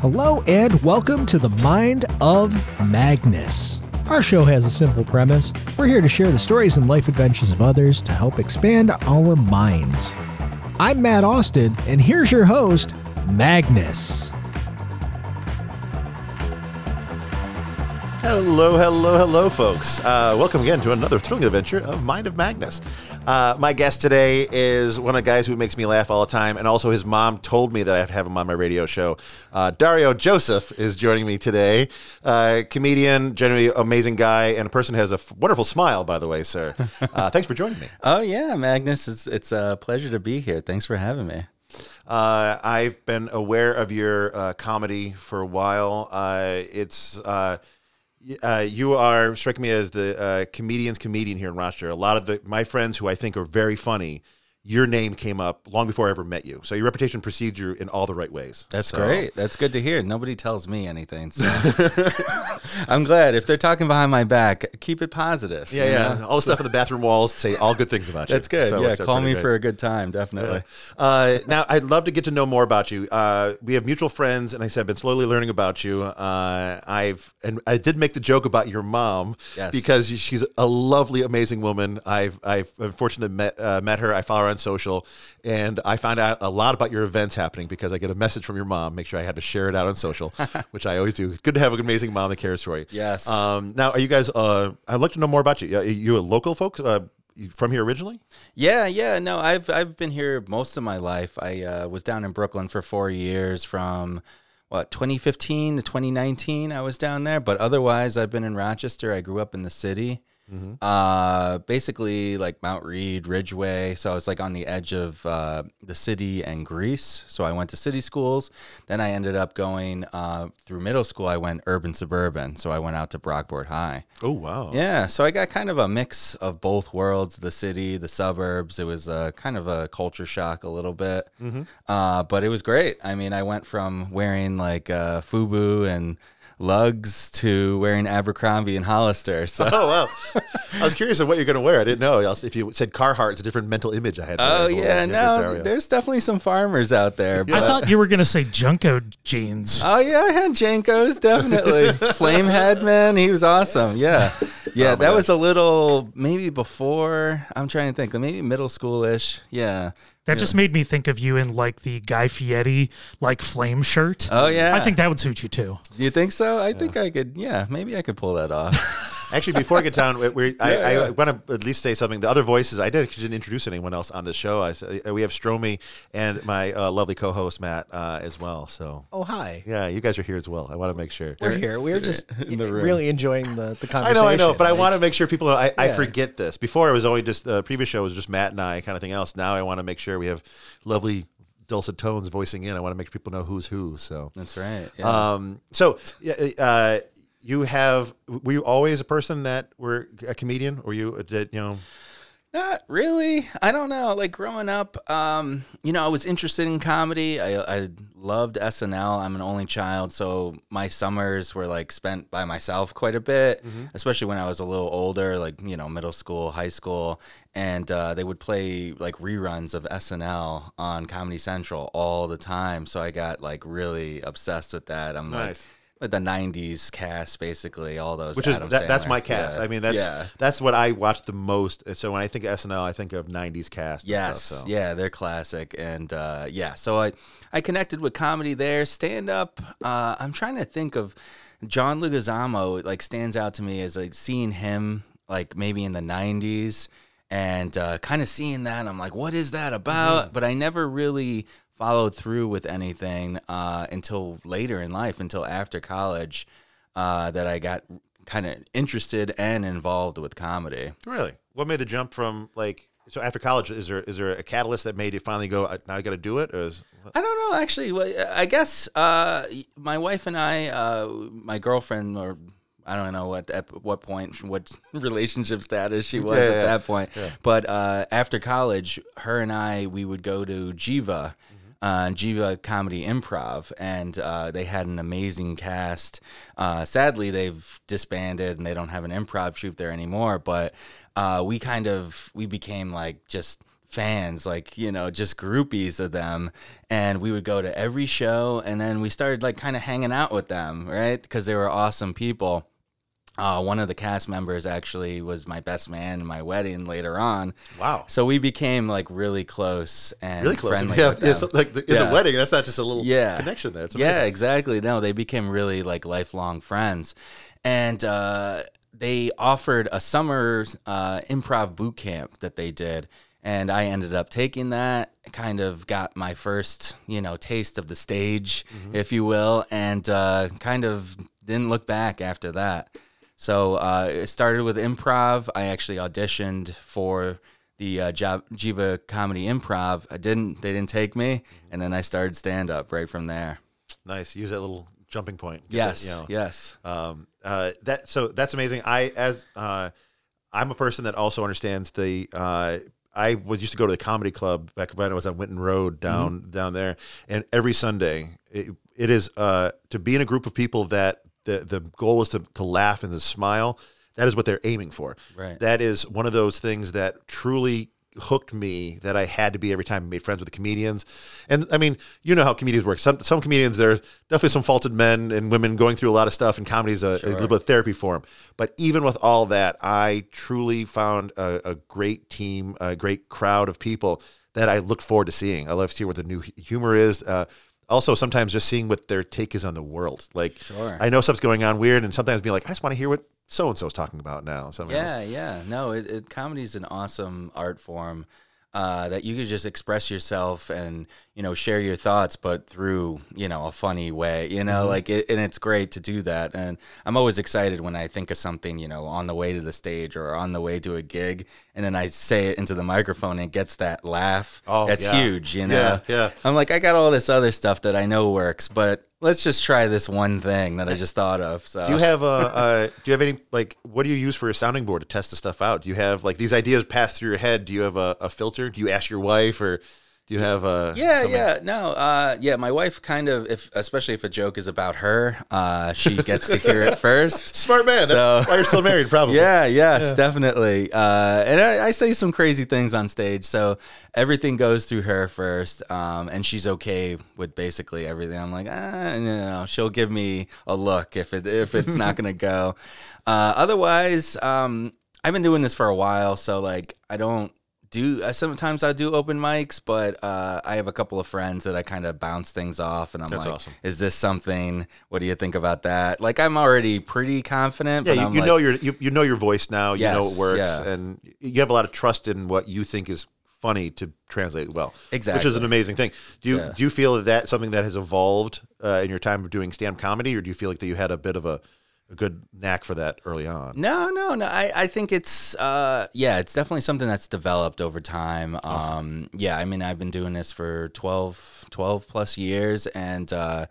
Hello and welcome to the Mind of Magnus. Our show has a simple premise. We're here to share the stories and life adventures of others to help expand our minds. I'm Matt Austin, and here's your host, Magnus. Hello, hello, hello, folks. Uh, welcome again to another thrilling adventure of Mind of Magnus. Uh, my guest today is one of the guys who makes me laugh all the time, and also his mom told me that I have to have him on my radio show. Uh, Dario Joseph is joining me today. Uh, comedian, generally amazing guy, and a person who has a f- wonderful smile, by the way, sir. Uh, thanks for joining me. Oh yeah, Magnus, it's it's a pleasure to be here. Thanks for having me. Uh, I've been aware of your uh, comedy for a while. Uh, it's uh, you are striking me as the uh, comedian's comedian here in Rochester. A lot of the my friends who I think are very funny, your name came up long before I ever met you. So your reputation precedes you in all the right ways. That's So- great. That's good to hear. Nobody tells me anything, so I'm glad. If they're talking behind my back, keep it positive. Yeah, yeah. know? All the stuff on the bathroom walls say all good things about you. That's good. So yeah, call me great. for a good time, definitely. Uh, now, I'd love to get to know more about you. Uh, we have mutual friends, and I said I've been slowly learning about you. Uh, I've and I did make the joke about your mom Yes. because she's a lovely, amazing woman. I've I've been fortunate to met uh, met her. I follow her on social, and I found out a lot about your events happening because I get a message from your mom. Make sure I had to share it out on social, which I always do. It's good to have an amazing mom that cares for you. Yes. Um, now, are you guys? Uh, I'd like to know more about you. Are you a local folks? Uh, from here originally? Yeah, yeah. No, I've I've been here most of my life. I uh, was down in Brooklyn for four years from what 2015 to 2019. I was down there, but otherwise, I've been in Rochester. I grew up in the city. Uh, basically like Mount Read, Ridgeway. So I was like on the edge of uh, the city and Greece. So I went to city schools. Then I ended up going uh, through middle school. I went urban suburban. So I went out to Brockport High. Oh wow. Yeah, so I got kind of a mix of both worlds, the city, the suburbs. It was a kind of a culture shock a little bit, uh, but it was great. I mean, I went from wearing like uh, FUBU and lugs to wearing Abercrombie and Hollister. So. Oh wow! I was curious of what you're going to wear. I didn't know. If you said Carhartt, it's a different mental image I had. Oh for- yeah, for no, Dario. there's definitely some farmers out there. I But, thought you were gonna say JNCO jeans. oh yeah, I had JNCOs definitely. Flamehead man, he was awesome. Yeah, oh, yeah, that was a little maybe before. I'm trying to think, maybe middle schoolish. Yeah. That just made me think of you in like the Guy Fieri like flame shirt. Oh yeah, I think that would suit you too. Do you think so? I think I could. Yeah, maybe I could pull that off. Actually, before I get down, we- we I, Yeah, I yeah. want to at least say something. The other voices, I did, didn't introduce anyone else on this show. I, uh, we have Stromy and my uh, lovely co-host Matt uh, as well. So Oh hi. yeah, you guys are here as well. I want to make sure. We're here. We're just in the room. really enjoying the, the conversation. I know, I know, but I want to make sure people know. I, I forget this. Before it was only just the previous show was just Matt and I, kind of thing else. Now I want to make sure we have lovely dulcet tones voicing in. I want to make people know who's who. So That's right. Yeah. Um, so, uh, you have, were you always a person that were a comedian or you did, you know, Not really. I don't know. Like growing up, um, you know, I was interested in comedy. I, I loved SNL. I'm an only child, so my summers were like spent by myself quite a bit, especially when I was a little older, like you know, middle school, high school, and uh, they would play like reruns of SNL on Comedy Central all the time. So I got like really obsessed with that. I'm. Nice. Like the '90s cast, basically, all those. which is, that, that's my cast. Yeah. I mean, that's, yeah. that's what I watch the most. So when I think of SNL, I think of 90s cast. Yes, stuff, so. yeah, they're classic, and uh, yeah, so I I connected with comedy there. Stand up, uh, I'm trying to think of John Leguizamo. Like stands out to me as like seeing him like maybe in the '90s, and uh, kind of seeing that. I'm like, what is that about? Mm-hmm. But I never really followed through with anything uh, until later in life, until after college, uh, that I got kind of interested and involved with comedy. Really? What made the jump from like, so after college, is there is there a catalyst that made you finally go, "Uh, now I got to do it? Or is, I don't know, actually. Well, I guess uh, my wife and I, uh, my girlfriend, or I don't know what at what point, what relationship status she was Yeah, at yeah. that point. But uh, after college, her and I, we would go to Geva. Uh, Geva Comedy Improv, and uh, they had an amazing cast. Uh, sadly, they've disbanded and they don't have an improv troupe there anymore. But uh, we kind of we became like just fans, like, you know, just groupies of them. And we would go to every show and then we started like kind of hanging out with them, right? Because they were awesome people. Uh, one of the cast members actually was my best man in my wedding later on. Wow. So we became like really close and Really close. friendly Yeah, yeah, so, like the, in Yeah. the wedding, that's not just a little Yeah. connection there. Yeah, exactly. No, they became really like lifelong friends, and uh, they offered a summer uh, improv boot camp that they did, and I ended up taking that. Kind of got my first, you know, taste of the stage, Mm-hmm. if you will, and uh, kind of didn't look back after that. So uh, it started with improv. I actually auditioned for the uh, Geva Comedy Improv. I didn't. They didn't take me, and then I started stand up right from there. Nice. Use that little jumping point. Yes. that, you know, Yes. Um, uh, that so that's amazing. I as uh, I'm a person that also understands the. Uh, I was used to go to the comedy club back when I was on Winton Road down down there, and every Sunday it, it is uh, to be in a group of people that the the goal is to to laugh and to smile. That is what they're aiming for. Right. That is one of those things that truly hooked me that I had to be every time I made friends with the comedians. And I mean, you know how comedians work. Some some comedians there's definitely some faulted men and women going through a lot of stuff and comedy is a, a little bit of therapy for them. But even with all that, I truly found a, a great team, a great crowd of people that I look forward to seeing. I love to see what the new humor is. Uh, also, sometimes just seeing what their take is on the world. Like, Sure. I know stuff's going on weird, and sometimes being like, I just want to hear what so and so's talking about now. Something else. Yeah, yeah. No, it, it comedy is an awesome art form uh, that you could just express yourself and you know share your thoughts, but through you know a funny way. You know, like it, and it's great to do that. And I'm always excited when I think of something you know on the way to the stage or on the way to a gig, and then I say it into the microphone and it gets that laugh. Oh, that's yeah. huge. You know. Yeah, yeah. I'm like, I got all this other stuff that I know works, but let's just try this one thing that I just thought of. So Do you have a? Uh, do you have any like? What do you use for your sounding board to test the stuff out? Do you have like these ideas pass through your head? Do you have a, a filter? Do you ask your wife, or do you have a? Yeah, something- yeah, no, uh, yeah. My wife kind of, if especially if a joke is about her, uh, she gets to hear it first. Smart man. That's So- why you're still married, probably. Yeah, yes, definitely. Uh, and I, I say some crazy things on stage, so everything goes through her first, um, and she's okay with basically everything. I'm like, ah, no, no. She'll give me a look if it if it's not gonna go. Uh, otherwise, um, I've been doing this for a while, so like I don't do. Uh, sometimes I do open mics, but uh, I have a couple of friends that I kind of bounce things off, and I'm That's like, awesome. is this something? What do you think about that? Like I'm already pretty confident. Yeah, but you, you like, know your you, you know your voice now. You know it works, yeah. and you have a lot of trust in what you think is funny to translate well. Exactly, which is an amazing thing. Do you Yeah. do you feel that that's something that has evolved uh, in your time of doing stand comedy, or do you feel like that you had a bit of a, a good knack for that early on? No, no, no. I, I think it's uh yeah, it's definitely something that's developed over time. Um yeah, I mean I've been doing this for 12, 12 plus years and uh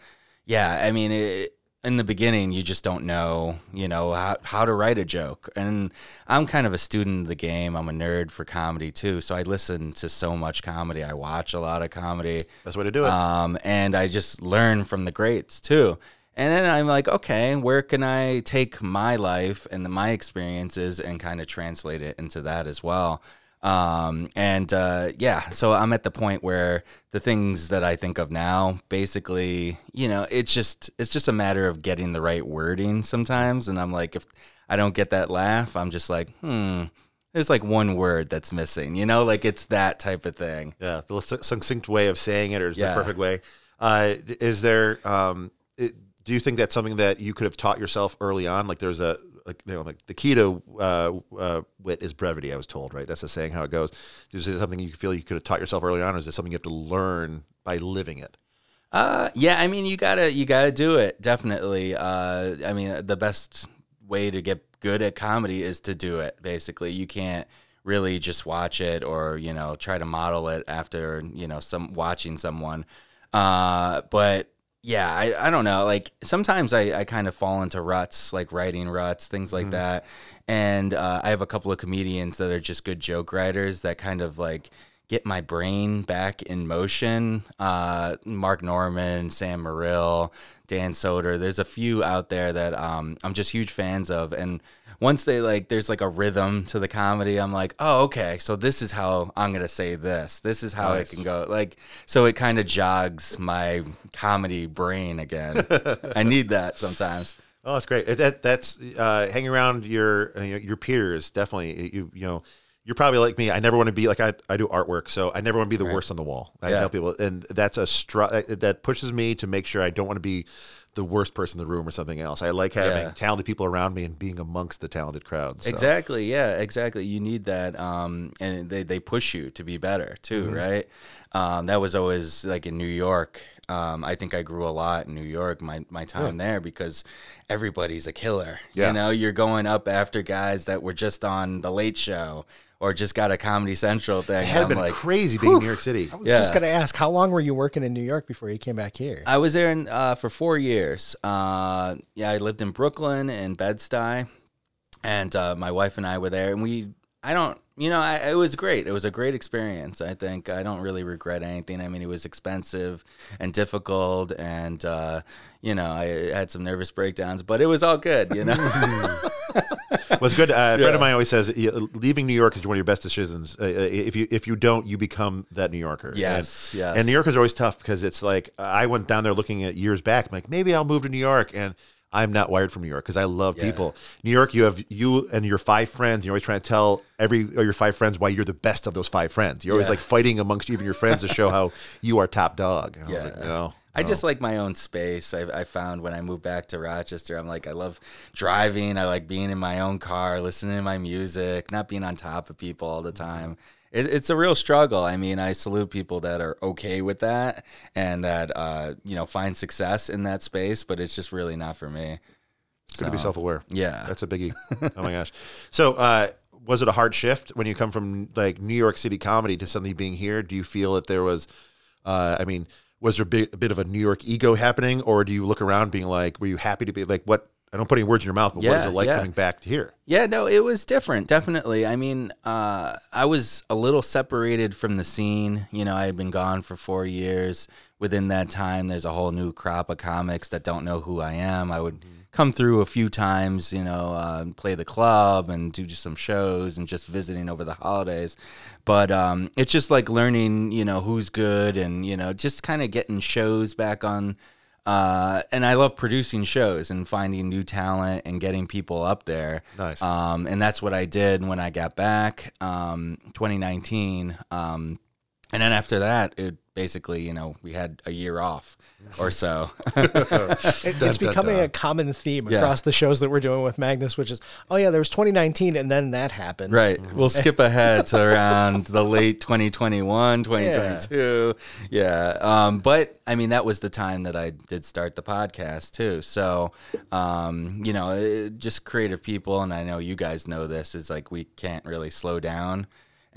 yeah, I mean it in the beginning you just don't know, you know, how, how to write a joke. And I'm kind of a student of the game. I'm a nerd for comedy too. So I listen to so much comedy. I watch a lot of comedy. That's the way to do it. Um, and I just learn from the greats too. And then I'm like, okay, where can I take my life and my experiences and kind of translate it into that as well? Um, and uh, yeah, so I'm at the point where the things that I think of now, basically, you know, it's just it's just a matter of getting the right wording sometimes. And I'm like, if I don't get that laugh, I'm just like, hmm, there's like one word that's missing, you know, like it's that type of thing. Yeah, the succinct way of saying it, or is Yeah. the perfect way. Uh, is there? Um, it, do you think that's something that you could have taught yourself early on? Like, there's a like you know, like the key to uh, uh, wit is brevity. I was told, right? That's the saying how it goes. Is it something you feel you could have taught yourself early on, or is it something you have to learn by living it? Uh, yeah, I mean, you gotta you gotta do it definitely. Uh, I mean, the best way to get good at comedy is to do it. Basically, you can't really just watch it or you know try to model it after you know some watching someone. Uh, but yeah, I, I don't know. Like sometimes I, I kind of fall into ruts, like writing ruts, things like that. And uh, I have a couple of comedians that are just good joke writers that kind of like get my brain back in motion. Uh, Mark Normand, Sam Morrill, Dan Soder. There's a few out there that um, I'm just huge fans of, and once they like, there's like a rhythm to the comedy. I'm like, oh, okay, so this is how I'm gonna say this. This is how Nice. it can go. Like, so it kind of jogs my comedy brain again. I need that sometimes. Oh, that's great. That that's uh, hanging around your uh, your your peers. Definitely, you you know, you're probably like me. I never want to be like I, I do artwork, so I never want to be the worst on the wall. I Yeah. tell people, and that's a str- that pushes me to make sure I don't want to be the worst person in the room or something else. I like having Yeah. talented people around me and being amongst the talented crowd. So. Exactly. Yeah. Exactly. You need that, um, and they they push you to be better too, Mm-hmm. right? Um, that was always like in New York. Um, I think I grew a lot in New York my my time there because everybody's a killer. Yeah. You know, you're going up after guys that were just on the Late Show or just got a Comedy Central thing. It had I'm been like, crazy being in New York City. I was Yeah. just gonna ask, how long were you working in New York before you came back here? I was there in, uh, for four years. Uh, yeah, I lived in Brooklyn and Bed Stuy, and uh, my wife and I were there, and we. I don't, you know, I, it was great. It was a great experience. I think I don't really regret anything. I mean, it was expensive and difficult, and uh, you know, I had some nervous breakdowns, but it was all good. You know, was good. Uh, a friend of mine always says leaving New York is one of your best decisions. Uh, uh, if you if you don't, you become that New Yorker. Yes, and, yes. And New Yorkers are always tough because it's like I went down there looking at years back. I'm like maybe I'll move to New York, and I'm not wired from New York because I love people. New York, you have you and your five friends. And You're always trying to tell every or your five friends why you're the best of those five friends. You're always like fighting amongst even your friends to show how you are top dog. And I was like, Yeah. no. I just like my own space. I, I found when I moved back to Rochester, I'm like, I love driving. I like being in my own car, listening to my music, not being on top of people all the time. It, it's a real struggle. I mean, I salute people that are okay with that and that, uh, you know, find success in that space, but it's just really not for me. It's good to be self aware. Yeah. That's a biggie. oh my gosh. So, uh, was it a hard shift when you come from like New York City comedy to suddenly being here? Do you feel that there was, uh, I mean, was there a bit, a bit of a New York ego happening, or do you look around being like, were you happy to be like, what? I don't put any words in your mouth, but what is it like yeah. coming back to here? Yeah, no, it was different, definitely. I mean, uh, I was a little separated from the scene. You know, I had been gone for four years. Within that time, there's a whole new crop of comics that don't know who I am. I would come through a few times, you know, uh, play the club and do just some shows and just visiting over the holidays. But um, it's just like learning, you know, who's good and, you know, just kind of getting shows back on uh, and I love producing shows and finding new talent and getting people up there. Nice. Um, and that's what I did when I got back, um, 2019. Um, and then after that, it basically, you know, we had a year off or so. It- it's dun, becoming dun. a common theme Yeah. across the shows that we're doing with Magnus, which is, oh yeah, there was 2019 and then that happened. right. We'll skip ahead to around the late 2021, 2022. Yeah. Um, but I mean, that was the time that I did start the podcast too. So, um, you know, it, just creative people, and I know you guys know this, is like we can't really slow down.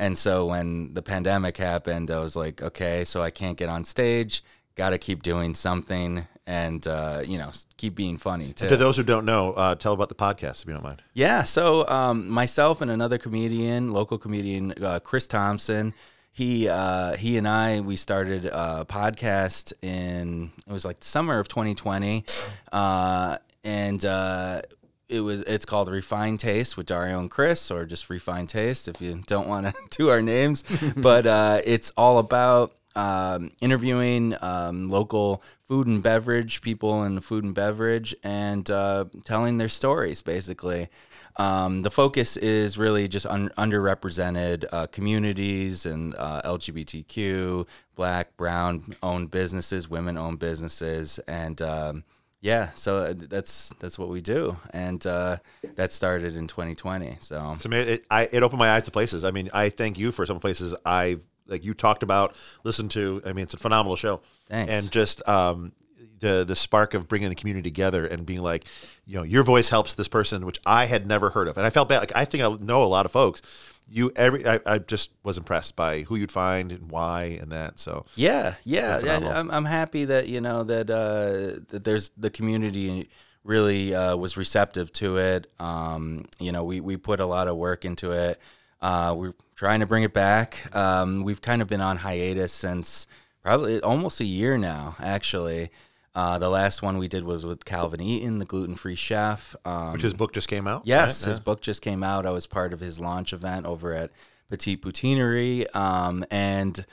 And so when the pandemic happened, I was like, okay, so I can't get on stage. Got to keep doing something, and uh, you know, keep being funny too. To those who don't know, uh, tell about the podcast if you don't mind. Yeah. So um, myself and another comedian, local comedian, uh, Chris Thompson. He uh, he and I we started a podcast in it was like the summer of 2020, uh, and uh, it was it's called Refined Taste with Dario and Chris, or just Refined Taste if you don't want to do our names. but uh, it's all about um, interviewing um, local food and beverage people in the food and beverage and uh, telling their stories basically. Um, the focus is really just un- underrepresented uh, communities and uh, LGBTQ, Black, Brown owned businesses, women owned businesses, and um, yeah, so uh, that's that's what we do, and uh, that started in 2020. So So man, it, I, it opened my eyes to places. I mean, I thank you for some places I like you talked about, listened to. I mean, it's a phenomenal show. Thanks. And just um, the the spark of bringing the community together and being like, you know, your voice helps this person, which I had never heard of, and I felt bad. Like I think I know a lot of folks. You every I, I just was impressed by who you'd find and why and that. So Yeah, yeah. I, I'm I'm happy that you know that uh, that there's the community really uh, was receptive to it. Um, you know, we we put a lot of work into it. Uh, we're trying to bring it back. Um, we've kind of been on hiatus since probably almost a year now, actually. Uh, the last one we did was with Calvin Eaton, the gluten free chef. Um, Which his book just came out. Yes, right? his book just came out. I was part of his launch event over at Petite Poutinerie. Um, and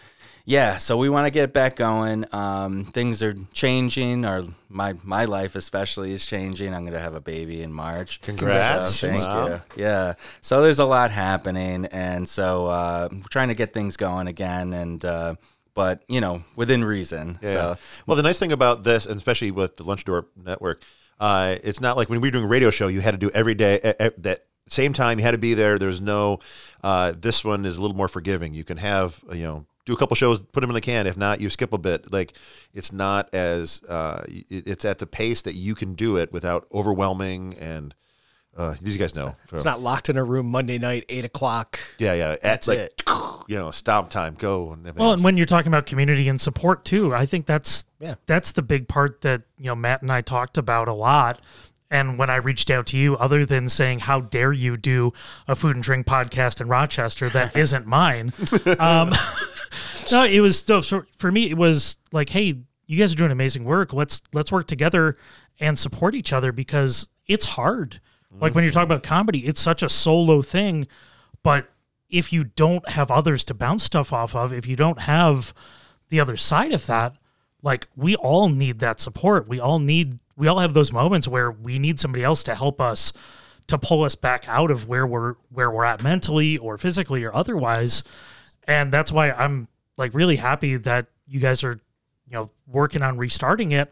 yeah, so we want to get back going. Um, things are changing. Our my my life especially is changing. I'm gonna have a baby in March. Congrats. So, thank Wow. you. Yeah. So there's a lot happening, and so uh, we're trying to get things going again, and uh, but you know within reason. Yeah. So Well, the nice thing about this, and especially with the Lunchador Network, uh, it's not like when we were doing a radio show, you had to do every day eh, that same time. You had to be there. There's no. Uh, this one is a little more forgiving. You can have you know do a couple shows, put them in the can. If not, you skip a bit. Like it's not as uh, it's at the pace that you can do it without overwhelming and. Uh, these guys know. It's not locked in a room Monday night, eight o'clock. yeah, yeah. At That's like, it. You know, stop time, go. And Well, else. and when you're talking about community and support too, I think that's Yeah. that's the big part that you know Matt and I talked about a lot. And when I reached out to you, other than saying how dare you do a food and drink podcast in Rochester that isn't mine, um, no, it was so so for me. It was like, hey, you guys are doing amazing work. Let's let's work together and support each other because it's hard. Like when you're talking about comedy, it's such a solo thing, but if you don't have others to bounce stuff off of, if you don't have the other side of that, like we all need that support. We all need we all have those moments where we need somebody else to help us to pull us back out of where we're where we're at mentally or physically or otherwise. And that's why I'm like really happy that you guys are, you know, working on restarting it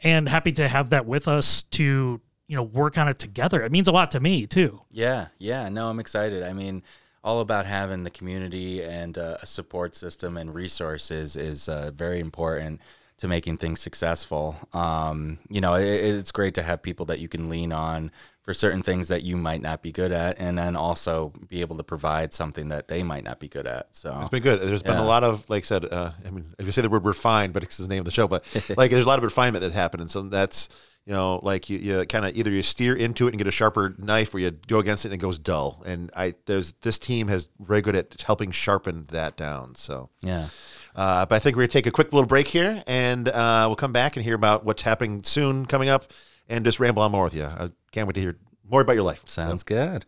and happy to have that with us to, you know, work on it together. It means a lot to me too. Yeah, yeah. No, I'm excited. I mean, all about having the community and uh, a support system and resources is uh, very important to making things successful. Um, you know, it, it's great to have people that you can lean on for certain things that you might not be good at, and then also be able to provide something that they might not be good at. So It's been good. There's been a lot of, like I said, uh, I mean, if you say the word refined, but it's the name of the show, but like there's a lot of refinement that happened. And so that's, you know, like you, you kind of either you steer into it and get a sharper knife or you go against it and it goes dull. And I, there's, this team has very good at helping sharpen that down. So, yeah. uh, but I think we're going to take a quick little break here and uh, we'll come back and hear about what's happening soon coming up and just ramble on more with you. I can't wait to hear more about your life. Sounds good.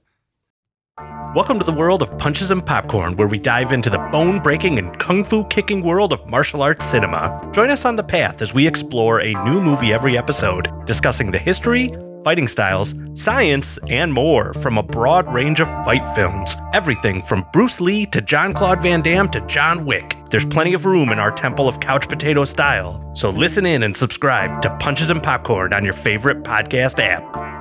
Welcome to the world of punches and popcorn, where we dive into the bone breaking and kung fu kicking world of martial arts cinema. Join us on the path as we explore a new movie every episode, discussing the history, fighting styles, science, and more from a broad range of fight films. Everything from Bruce Lee to John Claude Van Damme to John Wick. There's plenty of room in our temple of couch potato style. So listen in and subscribe to Punches and Popcorn on your favorite podcast app.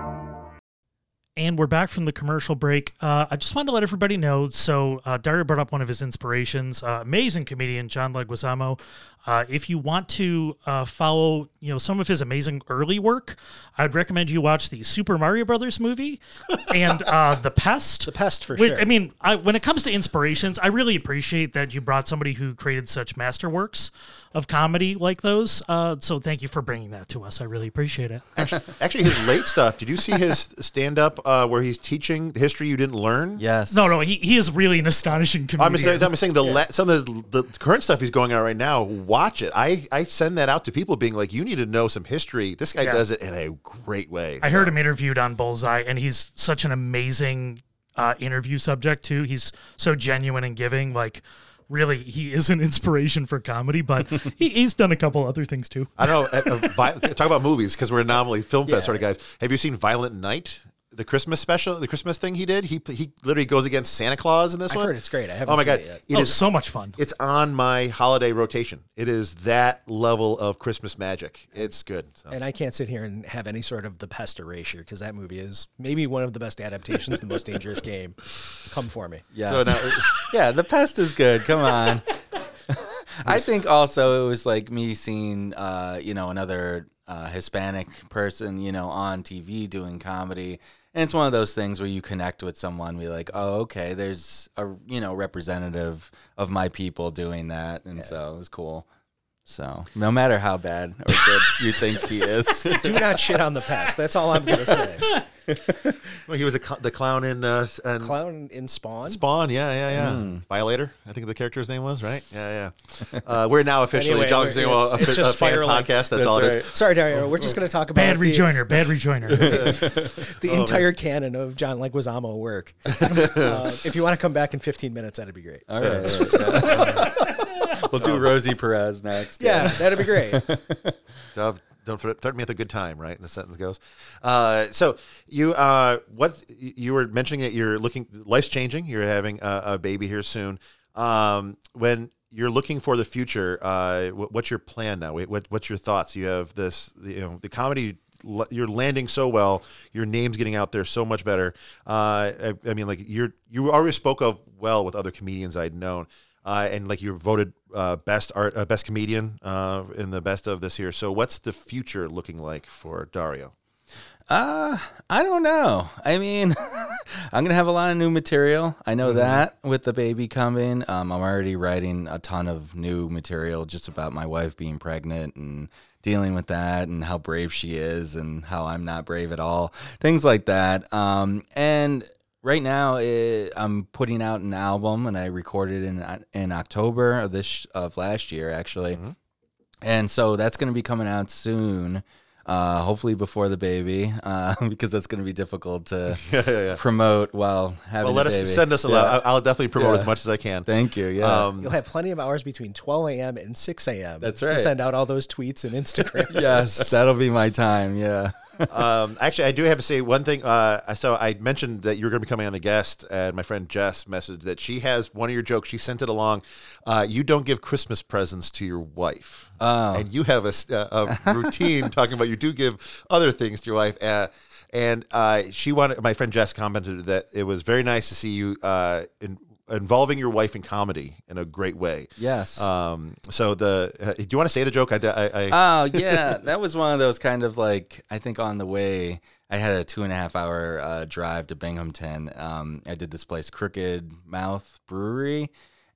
And we're back from the commercial break. Uh, I just wanted to let everybody know. So, uh, Dario brought up one of his inspirations, uh, amazing comedian John Leguizamo. Uh, if you want to uh, follow, you know, some of his amazing early work, I'd recommend you watch the Super Mario Brothers movie and uh, The Pest. The Pest, for Which- sure. I mean, I, when it comes to inspirations, I really appreciate that you brought somebody who created such masterworks of comedy like those. Uh, so, thank you for bringing that to us. I really appreciate it. Actually, actually, his late stuff. Did you see his stand up uh, where he's teaching history you didn't learn? Yes. No, no, he, he is really an astonishing comedian. I'm saying, I'm saying the la- some of the, the current stuff he's going on right now. Watch it. I, I send that out to people, being like, you need to know some history. This guy Yeah. does it in a great way. I heard him interviewed on Bullseye, and he's such an amazing uh, interview subject too. He's so genuine and giving. Like, really, he is an inspiration for comedy. But he, he's done a couple other things too. I don't know. uh, uh, vi- talk about movies because we're anomaly film fest sort of guys. Have you seen Violent Night? The Christmas special, the Christmas thing he did. He he literally goes against Santa Claus in this I've one. heard it's great. I haven't Oh my seen god, it yet. it oh, is so much fun. It's on my holiday rotation. It is that level of Christmas magic. It's good. So. And I can't sit here and have any sort of the pest erasure because that movie is maybe one of the best adaptations, the most dangerous game. Come for me. Yes. So now, yeah, the pest is good. Come on. I think also it was like me seeing, uh, you know, another uh, Hispanic person, you know, on TV doing comedy, and it's one of those things where you connect with someone, be like, oh, okay, there's a you know representative of my people doing that, and so it was cool. So no matter how bad or good you think he is, Do not shit on the past That's all I'm going to say. well, he was a cl- the clown in uh, and Clown in Spawn. Spawn. Yeah, yeah, yeah. Hmm. Violator. I think the character's name was right. Yeah, yeah. Uh, we're now officially Anyway, John we're- Singwell, a, it's- it's fi- just a fan podcast. That's, all it is. Sorry, Dario. We're just going to talk about Bad the, rejoiner, bad rejoiner. the entire canon of John Leguizamo work. uh, if you want to come back in 15 minutes, that'd be great. All right. yeah. we'll do Rosie Perez next. Yeah, that'd be great. Dove, don't thre- threaten me with a good time, right? And the sentence goes. Uh, so you, uh, what you were mentioning that you're looking, life's changing. You're having a, a baby here soon. Um, when you're looking for the future, uh, what, what's your plan now? What, what's your thoughts? You have this, you know, the comedy. You're landing so well. Your name's getting out there so much better. Uh, I, I mean, like you're you already spoke of well with other comedians I'd known. Uh, and like you were voted uh, best art, uh, best comedian uh, in the best of this year. So, what's the future looking like for Dario? Uh, I don't know. I mean, I'm gonna have a lot of new material. I know that with the baby coming. Um, I'm already writing a ton of new material just about my wife being pregnant and dealing with that and how brave she is and how I'm not brave at all. Things like that. Um, and right now eh, I'm putting out an album and I recorded in in October of this of last year actually. And so that's going to be coming out soon. Uh, hopefully before the baby, uh, because that's going to be difficult to promote while having. Well, let a us baby. send us a Yeah. lot. I'll- I'll definitely promote Yeah. as much as I can. Thank you. Yeah. Um, You'll have plenty of hours between 12 a.m. and 6 a.m. That's right. To right. send out all those tweets and Instagram. yes, that'll be my time. Yeah. Um, actually, I do have to say one thing. Uh, so I mentioned that you were going to be coming on the guest, and my friend Jess messaged that she has one of your jokes. She sent it along. Uh, you don't give Christmas presents to your wife, Oh. and you have a routine talking about you do give other things to your wife. Uh, and uh, she wanted. My friend Jess commented that it was very nice to see you uh, in, involving your wife in comedy in a great way. Yes. Um, so the uh, do you want to say the joke? I, I, I Oh yeah, that was one of those kind of like I think on the way I had a two and a half hour uh, drive to Binghamton. Um, I did this place Crooked Mouth Brewery,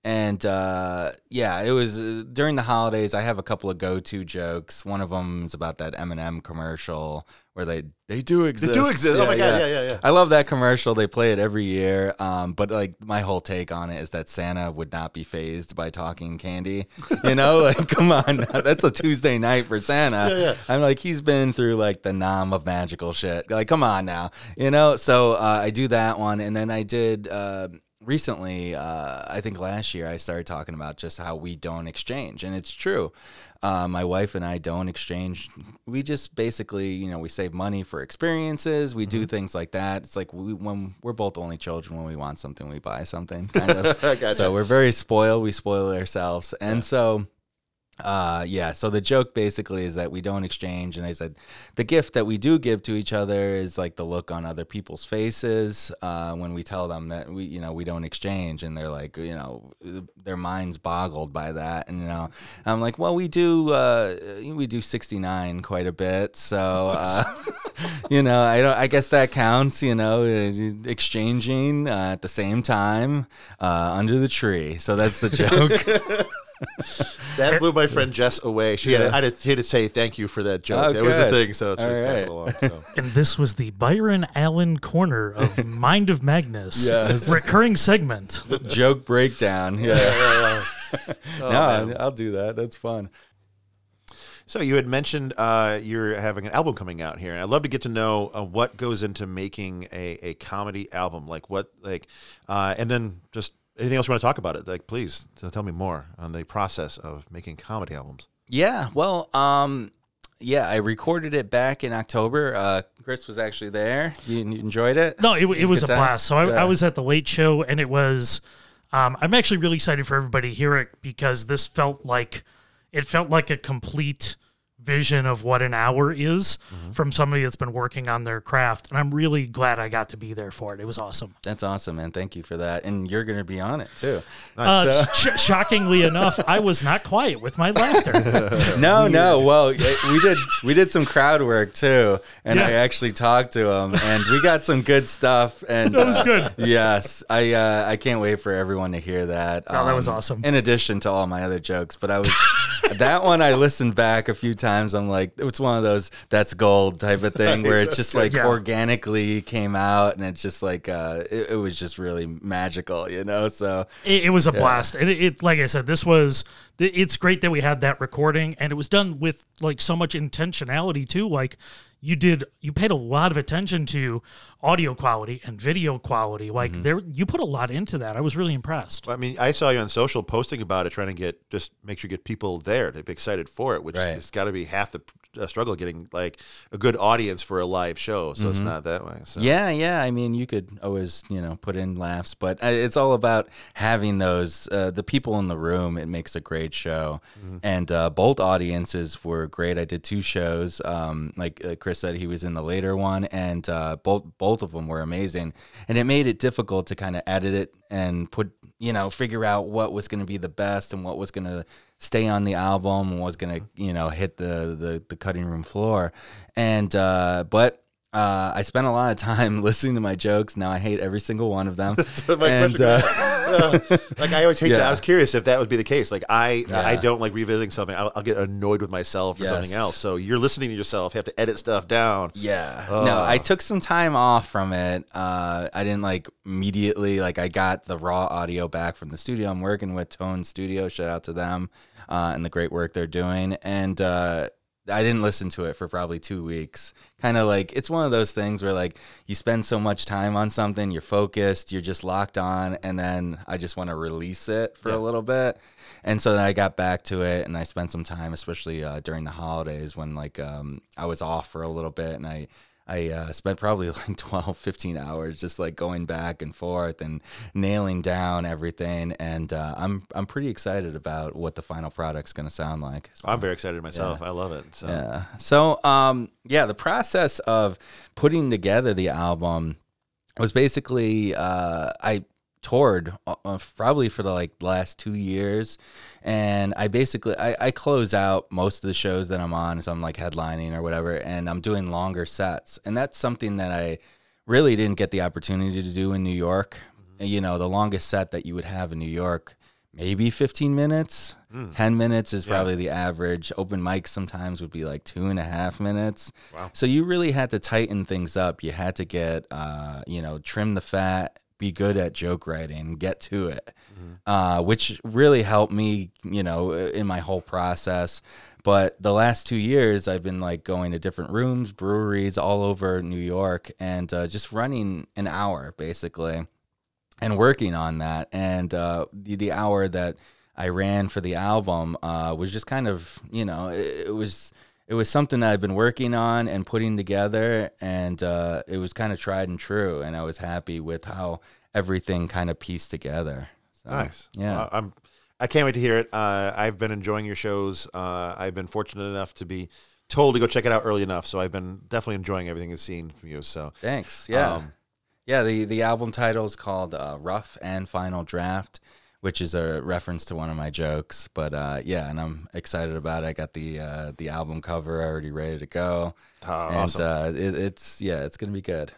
and uh, yeah, it was uh, during the holidays. I have a couple of go to jokes. One of them is about that M&M commercial where they they do exist. They do exist. Oh my God, yeah, yeah, yeah. I love that commercial. They play it every year. Um, but like my whole take on it is that Santa would not be fazed by talking candy. You know, like come on, that's a Tuesday night for Santa. I'm like he's been through like the nom of magical shit. Like come on now, you know. So uh, I do that one, and then I did. Uh, recently uh, i think last year i started talking about just how we don't exchange and it's true. Uh, my wife and i don't exchange. We just basically you know we save money for experiences. We do things like that. It's like we, when we're both only children when we want something we buy something kind of. So we're very spoiled. We spoil ourselves. And so uh yeah so the joke basically is that we don't exchange and i said the gift that we do give to each other is like the look on other people's faces uh when we tell them that we you know we don't exchange. And they're like you know their minds boggled by that and you know i'm like well we do uh we do 69 quite a bit so uh you know i don't i guess that counts you know uh, exchanging uh, at the same time uh under the tree. So that's the joke That blew my friend Jess away. She had, I had, to, had to say thank you for that joke. Oh, that was the good. thing, so it's All just passed right. along. So. And this was the Byron Allen corner of Mind of Magnus. Yes. Recurring segment. joke breakdown yeah Oh, no man. I'll do that that's fun So you had mentioned uh, you're having an album coming out here, and I'd love to get to know uh, what goes into making a, a comedy album. Like what, like, uh, and then just anything else you want to talk about it. Like, please tell me more on the process of making comedy albums. Yeah, well, um, yeah, I recorded it back in October. Uh, Chris was actually there. You, you enjoyed it? No, it, it was a time? blast. So I, Yeah. I was at the late show, and it was. Um, I'm actually really excited for everybody to hear it because this felt like it felt like a complete vision of what an hour is Mm-hmm. from somebody that's been working on their craft, and I'm really glad I got to be there for it. It was awesome. That's awesome, man. Thank you for that. And you're going to be on it too. Uh, sh- shockingly enough, I was not quiet with my laughter. No, no. Well, eh, we did we did some crowd work too, and I actually talked to him, and we got some good stuff. And That was uh, good. Yes, I uh, I can't wait for everyone to hear that. Oh, that was awesome. In addition to all my other jokes, but I was that one I listened back a few times times I'm like, it's one of those that's gold type of thing where it's just like Yeah. organically came out and it's just like, uh, it, it was just really magical, you know? So it, it was a blast and it, it like i said this was it's great that we had that recording and it was done with like so much intentionality too like you did you paid a lot of attention to audio quality and video quality like Mm-hmm. there you put a lot into that i was really impressed I mean, I saw you on social posting about it, trying to get just make sure you get people there to be excited for it, which Right. has got to be half the uh, struggle getting like a good audience for a live show. So it's not that way. So. Mm-hmm. Yeah, yeah. I mean, you could always, you know, put in laughs, but uh, it's all about having those uh, the people in the room. It makes a great show, and uh, both audiences were great. I did two shows. Um, like uh, Chris said, he was in the later one, and uh, both both of them were amazing. And it made it difficult to kind of edit it and put, you know, figure out what was going to be the best and what was going to stay on the album was to, you know, hit the the, the cutting room floor. And uh, but uh, I spent a lot of time listening to my jokes. Now I hate every single one of them. and uh, like I always hate that. I was curious if that would be the case. Like I, I don't like revisiting something. I'll, I'll get annoyed with myself or something else. So you're listening to yourself. You have to edit stuff down. yeah, no, I took some time off from it. Uh, I didn't like immediately like I got the raw audio back from the studio. I'm working with Tone Studio. Shout out to them uh, and the great work they're doing. And uh, I didn't listen to it for probably two weeks. Kind of like it's one of those things where like you spend so much time on something, you're focused, you're just locked on, and then I just want to release it for a little bit. And so then I got back to it, and I spent some time, especially uh, during the holidays when like um, I was off for a little bit, and I I uh, spent probably like 12, 15 hours just like going back and forth and nailing down everything. And uh, I'm I'm pretty excited about what the final product's going to sound like. So, I'm very excited myself. I love it. So yeah. So um, yeah, the process of putting together the album was basically uh, I toured uh, uh, probably for the like last two years. And i basically I, I close out most of the shows that i'm on so i'm like headlining or whatever and i'm doing longer sets. And that's something that i really didn't get the opportunity to do in new york. You know the longest set that you would have in new york maybe 15 minutes. 10 minutes is probably the average. Open mics sometimes would be like two and a half minutes. Wow. so you really had to tighten things up. You had to get uh, you know trim the fat be good at joke writing get to it. Uh, which really helped me you know in my whole process. But the last two years i've been like going to different rooms breweries all over new york and uh, just running an hour basically and working on that. And uh, the, the hour that I ran for the album uh, was just kind of, you know, it, it was it was something that I've been working on and putting together, and uh, it was kind of tried and true. And I was happy with how everything kind of pieced together. So, nice. Yeah. Uh, I'm. I can't wait to hear it. Uh, I've been enjoying your shows. Uh, I've been fortunate enough to be told to go check it out early enough, so I've been definitely enjoying everything I've seen from you. So Thanks. Yeah. Um, yeah. The the album title is called uh, "Rough and Final Draft," which is a reference to one of my jokes. But uh, yeah, and I'm excited about it. I got the uh, the album cover already ready to go, Oh, and awesome. uh, it, it's yeah, it's gonna be good.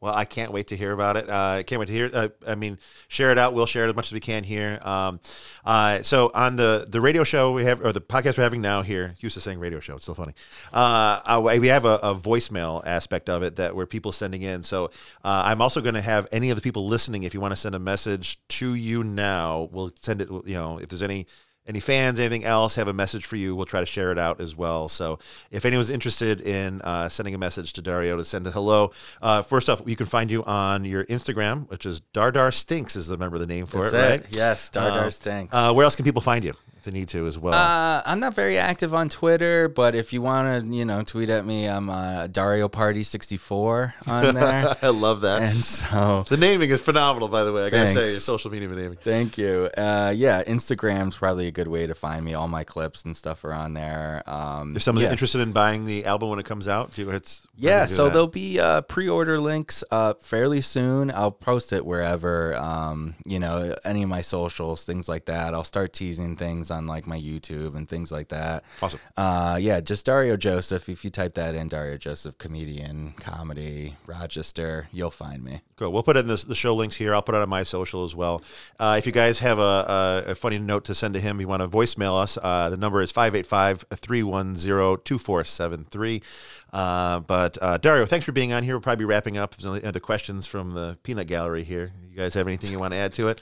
Well, I can't wait to hear about it. Uh, I can't wait to hear. It. Uh, I mean, share it out. We'll share it as much as we can here. Um, uh, so on the the radio show we have, or the podcast we're having now here, used to saying radio show. It's still funny. Uh, uh, we have a, a voicemail aspect of it that where people sending in. So uh, I'm also going to have any of the people listening. If you want to send a message to you now, we'll send it. You know, if there's any any fans, anything else, have a message for you. We'll try to share it out as well. So if anyone's interested in uh, sending a message to Dario to send a hello, uh, first off, you can find you on your Instagram, which is Dardar Stinks is the remember the name for That's it, right? Yes, Dardar Uh, stinks. Uh, where else can people find you if they need to as well? Uh, I'm not very active on Twitter, but if you want to, you know, tweet at me, I'm uh, Dario Party 64 on there. I love that. and so, the naming is phenomenal, by the way. I gotta say, Thanks. social media naming. thank you. Uh, yeah, Instagram's probably a good way to find me. All my clips and stuff are on there. Um, If someone's yeah. interested in buying the album when it comes out, do you, it's Yeah, do so that? there'll be uh, pre-order links fairly soon. I'll post it wherever, um, you know, any of my socials, things like that. I'll start teasing things videos on like my YouTube and things like that. Awesome. Uh, yeah, just Dario Joseph. If you type that in, Dario Joseph, comedian, comedy, Rochester, you'll find me. Cool. We'll put in the, the show links here. I'll put it on my social as well. Uh, if you guys have a, a, a funny note to send to him, you want to voicemail us, uh, the number is 585 310 2473. Uh, but uh, Dario, thanks for being on here. We'll probably be wrapping up. If there's any other questions from the peanut gallery here. You guys have anything you want to add to it?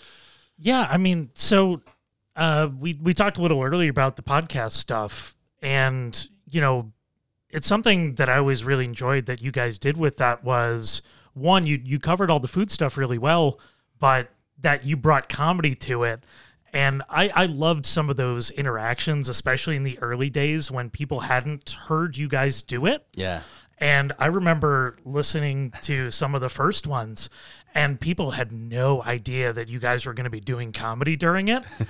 Yeah, I mean, so uh, we we talked a little earlier about the podcast stuff, and you know, it's something that I always really enjoyed that you guys did with that was one, you you covered all the food stuff really well, but that you brought comedy to it. And I, I loved some of those interactions, especially in the early days when people hadn't heard you guys do it. Yeah. And I remember listening to some of the first ones, and people had no idea that you guys were going to be doing comedy during it.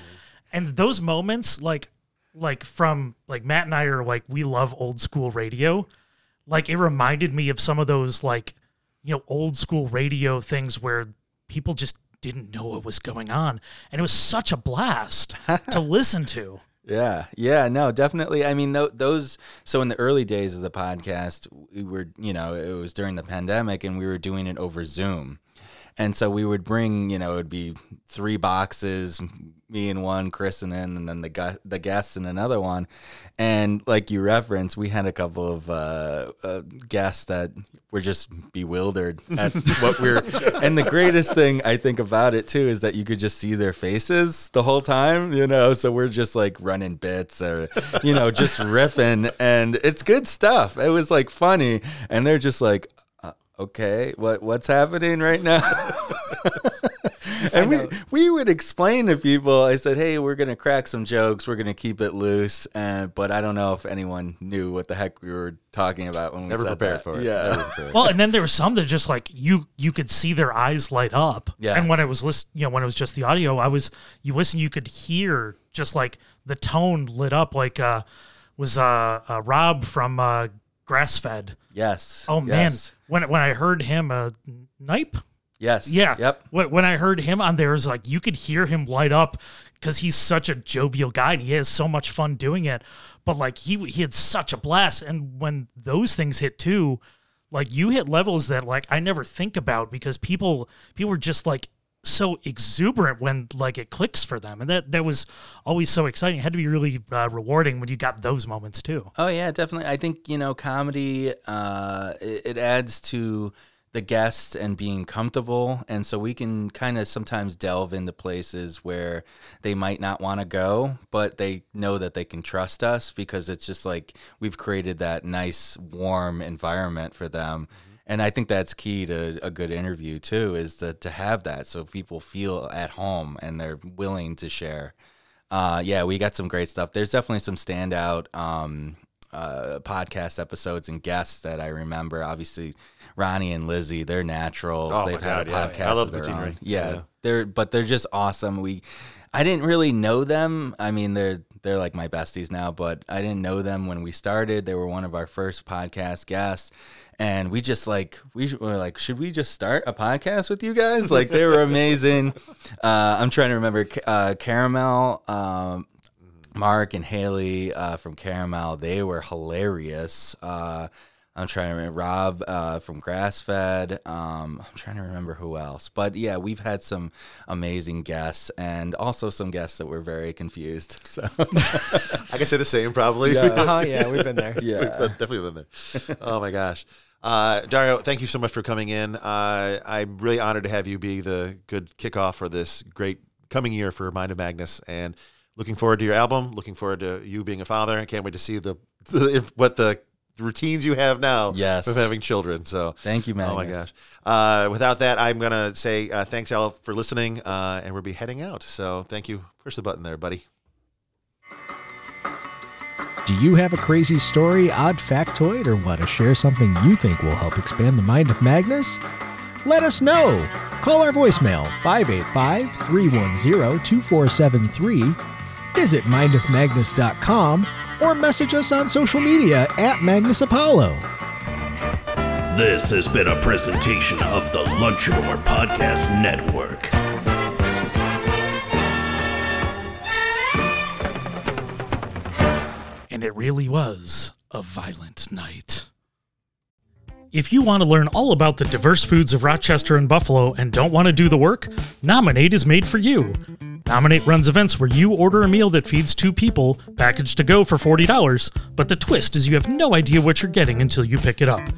and those moments, like, like from like Matt and I are like we love old school radio. Like it reminded me of some of those like you know old school radio things where people just didn't know what was going on, and it was such a blast to listen to. Yeah, yeah, no, definitely. I mean, th- those. So in the early days of the podcast, we were, you know, it was during the pandemic, and we were doing it over Zoom, and so we would bring, you know, it would be three boxes, me in one, Chris in, and then the gu- the guests in another one, and like you referenced, we had a couple of uh, uh, guests that were just bewildered at what we're. And the greatest thing I think about it too is that you could just see their faces the whole time, you know. So we're just like running bits or, you know, just riffing, and it's good stuff. It was like funny, and they're just like, okay, what what's happening right now? and we we would explain to people. I said, "Hey, we're gonna crack some jokes. We're gonna keep it loose." And but I don't know if anyone knew what the heck we were talking about when we Never said prepared that. for it. Yeah. Well, and then there were some that just like you you could see their eyes light up. Yeah. And when it was list, you know, when it was just the audio, I was you listen, you could hear just like the tone lit up. Like uh, was uh, uh Rob from uh, Grassfed. Yes. Oh man, Yes. When when I heard him, uh, Nipe. Yes. Yeah. Yep. When, when I heard him on there, it was like you could hear him light up because he's such a jovial guy and he has so much fun doing it. But like he he had such a blast, and when those things hit too, like you hit levels that like I never think about because people people were just like so exuberant when like it clicks for them, and that that was always so exciting. It had to be really uh, rewarding when you got those moments too. Oh yeah, definitely. I think you know, comedy uh, it, it adds to the guests and being comfortable, and so we can kind of sometimes delve into places where they might not want to go, but they know that they can trust us because it's just like we've created that nice, warm environment for them. And I think that's key to a good interview too, is to, to have that so people feel at home and they're willing to share. Uh, yeah, we got some great stuff. There's definitely some standout um, uh, podcast episodes and guests that I remember. Obviously, Ronnie and Lizzie, they're naturals. Oh, They've had a yeah. podcast I love of their own. Yeah, Yeah. they're but they're just awesome. We, I didn't really know them. I mean, they're they're like my besties now, but I didn't know them when we started. They were one of our first podcast guests. And we just like we were like, should we just start a podcast with you guys? Like they were amazing. Uh, I'm trying to remember uh, Caramel, um, Mark and Haley uh, from Caramel, they were hilarious. Uh, I'm trying to remember Rob uh, from Grassfed. Um, I'm trying to remember who else, but yeah, we've had some amazing guests and also some guests that were very confused. So I can say the same probably. Uh-huh, yeah, we've been there. yeah, definitely been there. Oh my gosh. Uh, Dario, thank you so much for coming in. Uh, I'm really honored to have you be the good kickoff for this great coming year for Mind of Magnus, and looking forward to your album. Looking forward to you being a father. I can't wait to see the, if, what the routines you have now Yes. with having children. So Thank you, Magnus. Oh my gosh. Uh, without that, I'm gonna say uh, thanks all for listening, uh, and we'll be heading out. So thank you. Push the button there, buddy. Do you have a crazy story, odd factoid, or want to share something you think will help expand the mind of Magnus? Let us know. Call our voicemail 585 310 2473, visit mindofmagnus.com, or message us on social media at Magnus Apollo. This has been a presentation of the Lunchador Podcast Network. It really was a violent night. If you want to learn all about the diverse foods of Rochester and Buffalo and don't want to do the work, Nominate is made for you. Nominate runs events where you order a meal that feeds two people, packaged to go for $40, but the twist is you have no idea what you're getting until you pick it up.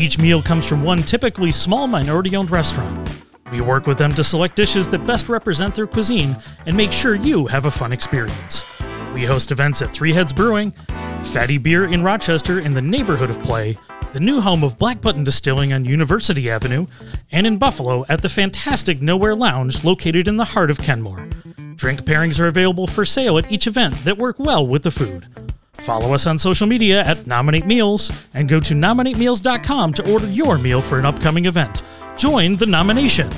Each meal comes from one typically small minority owned restaurant. We work with them to select dishes that best represent their cuisine and make sure you have a fun experience. We host events at Three Heads Brewing, Fatty Beer in Rochester in the neighborhood of Play, the new home of Black Button Distilling on University Avenue, and in Buffalo at the fantastic Nowhere Lounge located in the heart of Kenmore. Drink pairings are available for sale at each event that work well with the food. Follow us on social media at Nominate Meals and go to nominatemeals.com to order your meal for an upcoming event. Join the nomination.